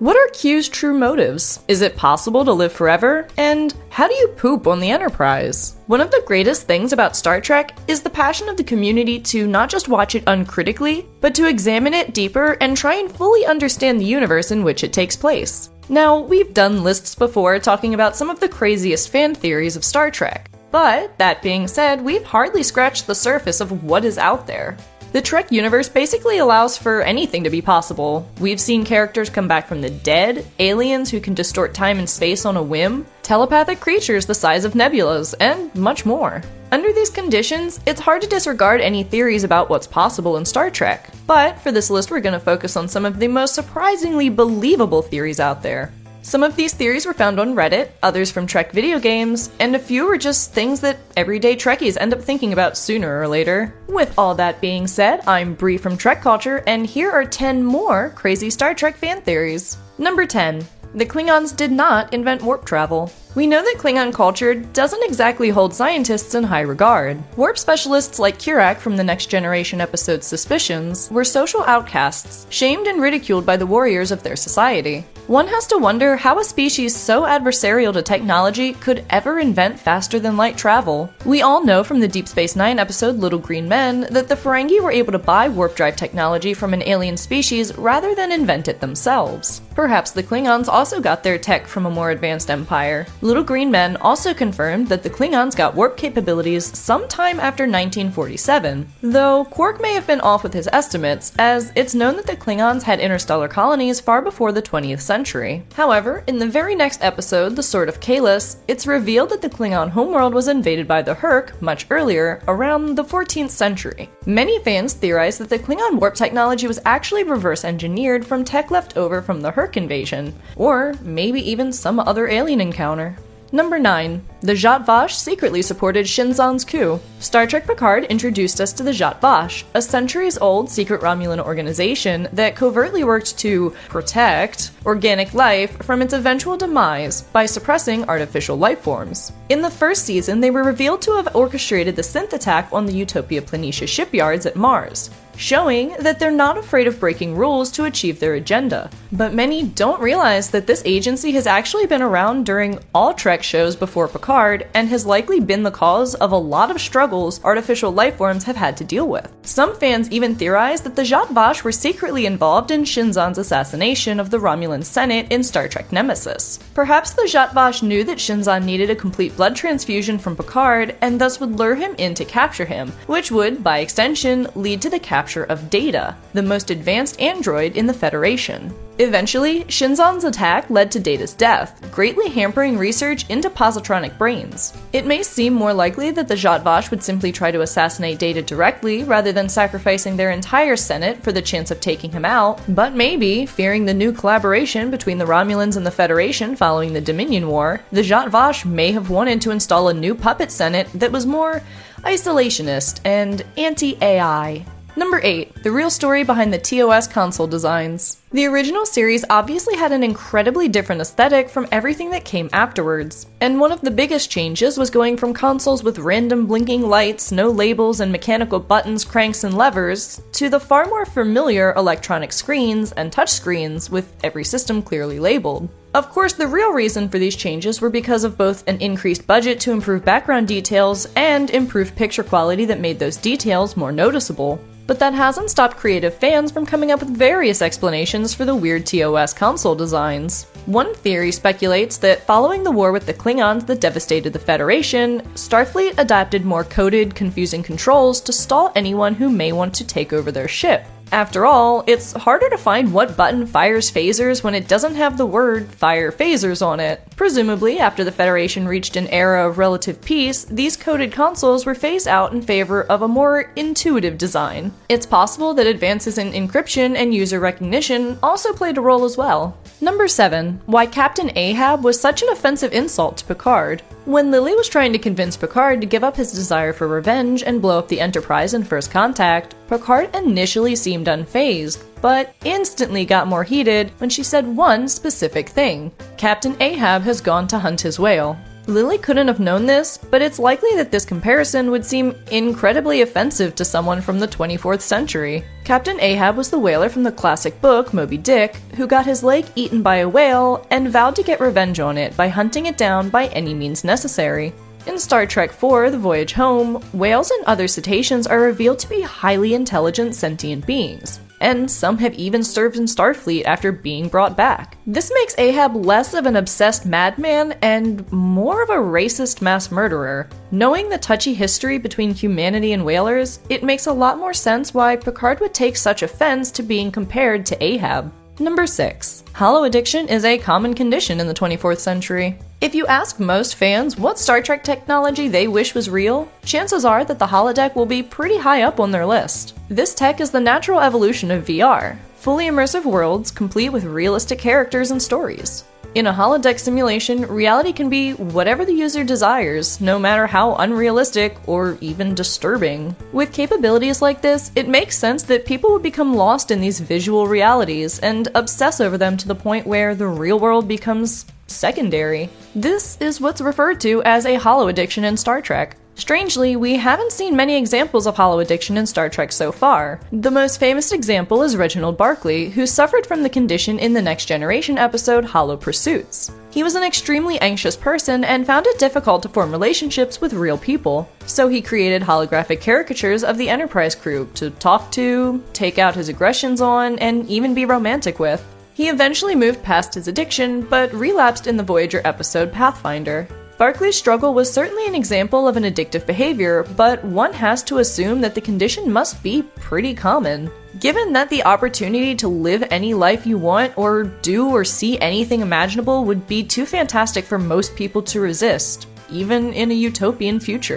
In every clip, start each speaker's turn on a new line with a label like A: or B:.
A: What are Q's true motives? Is it possible to live forever? And how do you poop on the Enterprise? One of the greatest things about Star Trek is the passion of the community to not just watch it uncritically, but to examine it deeper and try and fully understand the universe in which it takes place. Now, we've done lists before talking about some of the craziest fan theories of Star Trek, but that being said, we've hardly scratched the surface of what is out there. The Trek universe basically allows for anything to be possible. We've seen characters come back from the dead, aliens who can distort time and space on a whim, telepathic creatures the size of nebulas, and much more. Under these conditions, it's hard to disregard any theories about what's possible in Star Trek. But for this list, we're going to focus on some of the most surprisingly believable theories out there. Some of these theories were found on Reddit, others from Trek video games, and a few were just things that everyday Trekkies end up thinking about sooner or later. With all that being said, I'm Bree from Trek Culture, and here are 10 more crazy Star Trek fan theories. Number 10. The Klingons did not invent warp travel. We know that Klingon culture doesn't exactly hold scientists in high regard. Warp specialists like Kurak from the Next Generation episode Suspicions were social outcasts, shamed and ridiculed by the warriors of their society. One has to wonder how a species so adversarial to technology could ever invent faster than light travel. We all know from the Deep Space Nine episode Little Green Men that the Ferengi were able to buy warp drive technology from an alien species rather than invent it themselves. Perhaps the Klingons also got their tech from a more advanced empire. Little Green Men also confirmed that the Klingons got warp capabilities sometime after 1947, though Quark may have been off with his estimates, as it's known that the Klingons had interstellar colonies far before the 20th century. However, in the very next episode, The Sword of Kahless, it's revealed that the Klingon homeworld was invaded by the Hur'q much earlier, around the 14th century. Many fans theorize that the Klingon warp technology was actually reverse engineered from tech left over from the Hur'q invasion, or maybe even some other alien encounter. Number 9. Zhat Vash secretly supported Shinzon's coup. Star Trek Picard introduced us to Zhat Vash, a centuries old secret Romulan organization that covertly worked to protect organic life from its eventual demise by suppressing artificial life forms. In the first season, they were revealed to have orchestrated the synth attack on the Utopia Planitia shipyards at Mars showing that they're not afraid of breaking rules to achieve their agenda. But many don't realize that this agency has actually been around during all Trek shows before Picard and has likely been the cause of a lot of struggles artificial life forms have had to deal with. Some fans even theorize that the Zhat Vash were secretly involved in Shinzon's assassination of the Romulan Senate in Star Trek Nemesis. Perhaps the Zhat Vash knew that Shinzon needed a complete blood transfusion from Picard and thus would lure him in to capture him, which would, by extension, lead to the capture capture of Data, the most advanced android in the Federation. Eventually, Shinzon's attack led to Data's death, greatly hampering research into positronic brains. It may seem more likely that the Zhat Vash would simply try to assassinate Data directly rather than sacrificing their entire Senate for the chance of taking him out, but maybe, fearing the new collaboration between the Romulans and the Federation following the Dominion War, the Zhat Vash may have wanted to install a new puppet Senate that was more isolationist and anti AI. Number 8. The real story behind the TOS console designs. The original series obviously had an incredibly different aesthetic from everything that came afterwards, and one of the biggest changes was going from consoles with random blinking lights, no labels, and mechanical buttons, cranks, and levers, to the far more familiar electronic screens and touchscreens with every system clearly labeled. Of course, the real reason for these changes were because of both an increased budget to improve background details and improved picture quality that made those details more noticeable. But that hasn't stopped creative fans from coming up with various explanations for the weird TOS console designs. One theory speculates that following the war with the Klingons that devastated the Federation, Starfleet adapted more coded, confusing controls to stall anyone who may want to take over their ship. After all, it's harder to find what button fires phasers when it doesn't have the word fire phasers on it. Presumably, after the Federation reached an era of relative peace, these coded consoles were phased out in favor of a more intuitive design. It's possible that advances in encryption and user recognition also played a role as well. Number 7. Why Captain Ahab was such an offensive insult to Picard. When Lily was trying to convince Picard to give up his desire for revenge and blow up the Enterprise in First Contact, Picard initially seemed unfazed, but instantly got more heated when she said one specific thing Captain Ahab has gone to hunt his whale. Lily couldn't have known this, but it's likely that this comparison would seem incredibly offensive to someone from the 24th century. Captain Ahab was the whaler from the classic book Moby Dick, who got his leg eaten by a whale and vowed to get revenge on it by hunting it down by any means necessary. In Star Trek IV The Voyage Home, whales and other cetaceans are revealed to be highly intelligent sentient beings and some have even served in Starfleet after being brought back. This makes Ahab less of an obsessed madman and more of a racist mass murderer. Knowing the touchy history between humanity and whalers, it makes a lot more sense why Picard would take such offense to being compared to Ahab. Number 6. Holoaddiction is a common condition in the 24th century. If you ask most fans what Star Trek technology they wish was real, chances are that the holodeck will be pretty high up on their list. This tech is the natural evolution of VR fully immersive worlds complete with realistic characters and stories. In a holodeck simulation, reality can be whatever the user desires, no matter how unrealistic or even disturbing. With capabilities like this, it makes sense that people would become lost in these visual realities and obsess over them to the point where the real world becomes secondary. This is what's referred to as a holoaddiction in Star Trek. Strangely, we haven't seen many examples of holoaddiction in Star Trek so far. The most famous example is Reginald Barclay, who suffered from the condition in the Next Generation episode Hollow Pursuits. He was an extremely anxious person and found it difficult to form relationships with real people, so he created holographic caricatures of the Enterprise crew to talk to, take out his aggressions on, and even be romantic with. He eventually moved past his addiction, but relapsed in the Voyager episode Pathfinder. Barclay's struggle was certainly an example of an addictive behavior, but one has to assume that the condition must be pretty common. Given that the opportunity to live any life you want or do or see anything imaginable would be too fantastic for most people to resist, even in a utopian future.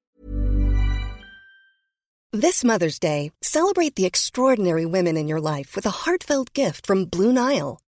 B: This Mother's Day, celebrate the extraordinary women in your life with a heartfelt gift from Blue Nile.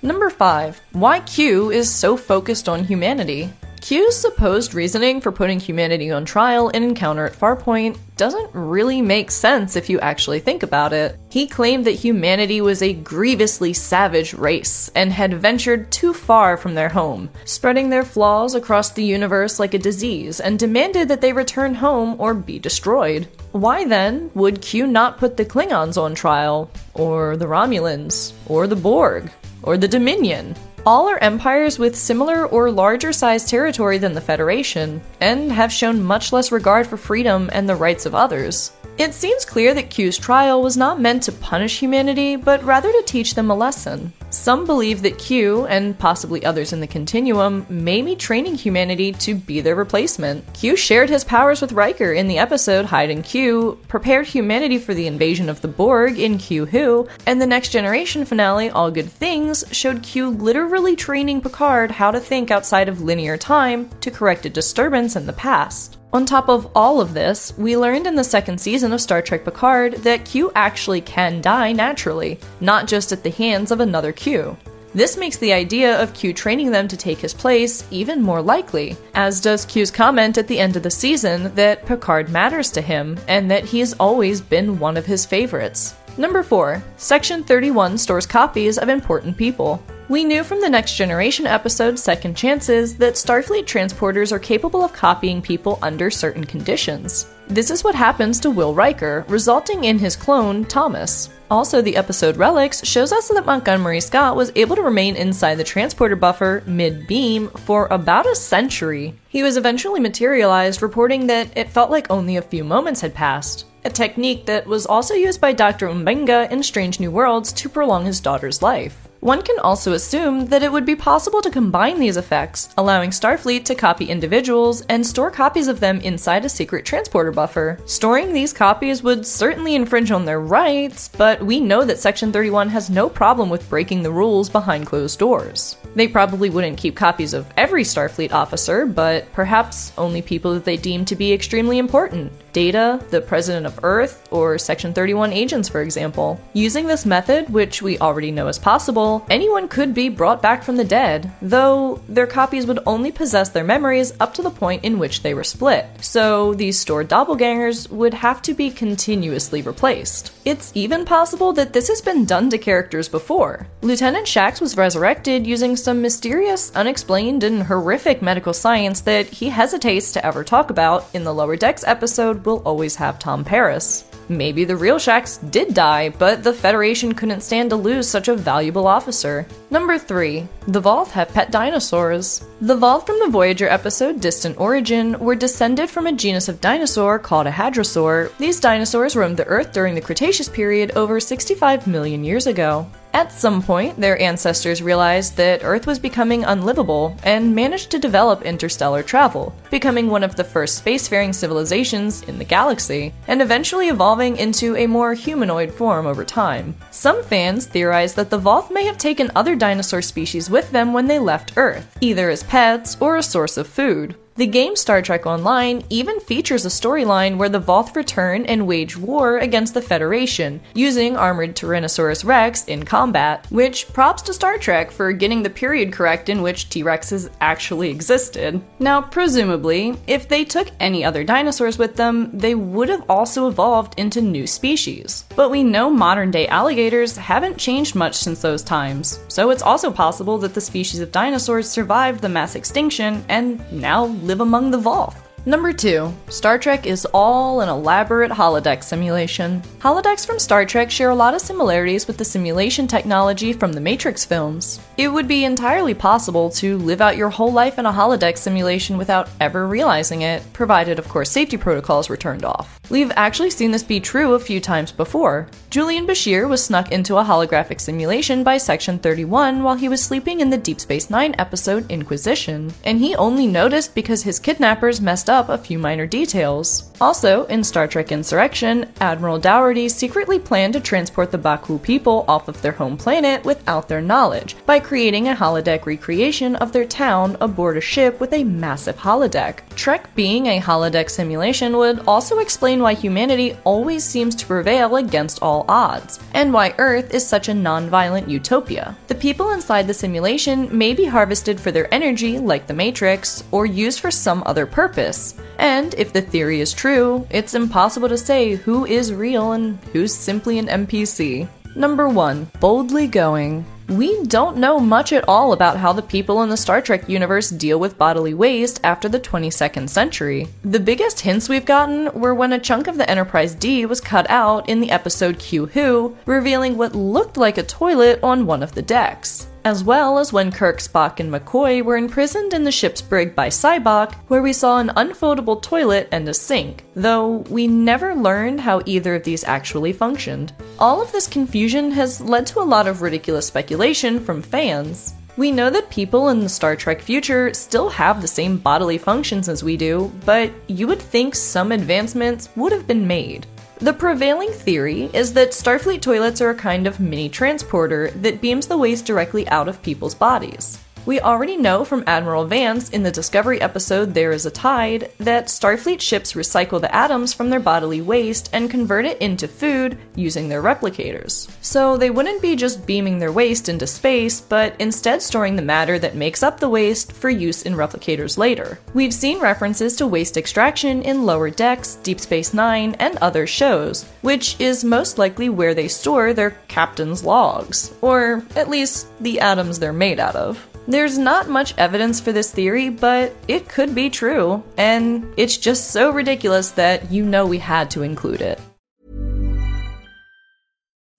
A: Number 5. Why Q is so focused on humanity. Q's supposed reasoning for putting humanity on trial in Encounter at Farpoint doesn't really make sense if you actually think about it. He claimed that humanity was a grievously savage race and had ventured too far from their home, spreading their flaws across the universe like a disease, and demanded that they return home or be destroyed. Why then would Q not put the Klingons on trial, or the Romulans, or the Borg, or the Dominion? All are empires with similar or larger sized territory than the Federation, and have shown much less regard for freedom and the rights of others. It seems clear that Q's trial was not meant to punish humanity, but rather to teach them a lesson. Some believe that Q, and possibly others in the continuum, may be training humanity to be their replacement. Q shared his powers with Riker in the episode Hide and Q, prepared humanity for the invasion of the Borg in Q Who, and the Next Generation finale, All Good Things, showed Q literally training Picard how to think outside of linear time to correct a disturbance in the past. On top of all of this, we learned in the second season of Star Trek Picard that Q actually can die naturally, not just at the hands of another Q. This makes the idea of Q training them to take his place even more likely, as does Q's comment at the end of the season that Picard matters to him and that he has always been one of his favorites. Number 4. Section 31 stores copies of important people. We knew from the Next Generation episode Second Chances that Starfleet transporters are capable of copying people under certain conditions. This is what happens to Will Riker, resulting in his clone, Thomas. Also, the episode Relics shows us that Montgomery Scott was able to remain inside the transporter buffer mid beam for about a century. He was eventually materialized, reporting that it felt like only a few moments had passed a technique that was also used by Dr. M'Benga in Strange New Worlds to prolong his daughter's life. One can also assume that it would be possible to combine these effects, allowing Starfleet to copy individuals and store copies of them inside a secret transporter buffer. Storing these copies would certainly infringe on their rights, but we know that Section 31 has no problem with breaking the rules behind closed doors. They probably wouldn't keep copies of every Starfleet officer, but perhaps only people that they deem to be extremely important. Data, the President of Earth, or Section 31 agents, for example. Using this method, which we already know is possible, anyone could be brought back from the dead, though their copies would only possess their memories up to the point in which they were split. So these stored doppelgangers would have to be continuously replaced. It's even possible that this has been done to characters before. Lieutenant Shax was resurrected using some mysterious, unexplained, and horrific medical science that he hesitates to ever talk about in the Lower Decks episode We'll Always Have Tom Paris. Maybe the real Shax did die, but the Federation couldn't stand to lose such a valuable officer. Number 3. The Voth have pet dinosaurs. The Voth from the Voyager episode Distant Origin were descended from a genus of dinosaur called a hadrosaur. These dinosaurs roamed the Earth during the Cretaceous period over 65 million years ago. At some point, their ancestors realized that Earth was becoming unlivable and managed to develop interstellar travel, becoming one of the first spacefaring civilizations in the galaxy, and eventually evolving into a more humanoid form over time. Some fans theorize that the Voth may have taken other dinosaur species with them when they left Earth, either as pets or a source of food. The game Star Trek Online even features a storyline where the Voth return and wage war against the Federation, using armored Tyrannosaurus Rex in combat, which props to Star Trek for getting the period correct in which T Rexes actually existed. Now, presumably, if they took any other dinosaurs with them, they would have also evolved into new species. But we know modern day alligators haven't changed much since those times, so it's also possible that the species of dinosaurs survived the mass extinction and now live among the Voth. Number 2. Star Trek is all an elaborate holodeck simulation. Holodecks from Star Trek share a lot of similarities with the simulation technology from the Matrix films. It would be entirely possible to live out your whole life in a holodeck simulation without ever realizing it, provided, of course, safety protocols were turned off. We've actually seen this be true a few times before. Julian Bashir was snuck into a holographic simulation by Section 31 while he was sleeping in the Deep Space Nine episode Inquisition, and he only noticed because his kidnappers messed up a few minor details. Also, in Star Trek Insurrection, Admiral Dougherty secretly planned to transport the Ba'ku people off of their home planet without their knowledge by creating a holodeck recreation of their town aboard a ship with a massive holodeck. Trek being a holodeck simulation would also explain why humanity always seems to prevail against all odds, and why Earth is such a non-violent utopia. The people inside the simulation may be harvested for their energy, like the Matrix, or used for some other purpose. And if the theory is true, it's impossible to say who is real and who's simply an NPC. Number 1. Boldly Going. We don't know much at all about how the people in the Star Trek universe deal with bodily waste after the 22nd century. The biggest hints we've gotten were when a chunk of the Enterprise D was cut out in the episode Q Who, revealing what looked like a toilet on one of the decks as well as when Kirk, Spock, and McCoy were imprisoned in the ship's brig by Sybok, where we saw an unfoldable toilet and a sink, though we never learned how either of these actually functioned. All of this confusion has led to a lot of ridiculous speculation from fans. We know that people in the Star Trek future still have the same bodily functions as we do, but you would think some advancements would have been made. The prevailing theory is that Starfleet toilets are a kind of mini transporter that beams the waste directly out of people's bodies. We already know from Admiral Vance in the Discovery episode There is a Tide that Starfleet ships recycle the atoms from their bodily waste and convert it into food using their replicators. So they wouldn't be just beaming their waste into space, but instead storing the matter that makes up the waste for use in replicators later. We've seen references to waste extraction in Lower Decks, Deep Space Nine, and other shows, which is most likely where they store their captain's logs, or at least the atoms they're made out of. There's not much evidence for this theory, but it could be true, and it's just so ridiculous that you know we had to include it.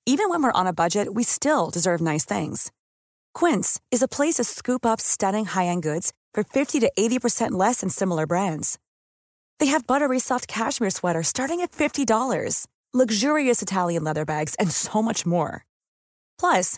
C: Even when we're on a budget, we still deserve nice things. Quince is a place to scoop up stunning high end goods for 50 to 80% less than similar brands. They have buttery soft cashmere sweaters starting at $50, luxurious Italian leather bags, and so much more. Plus,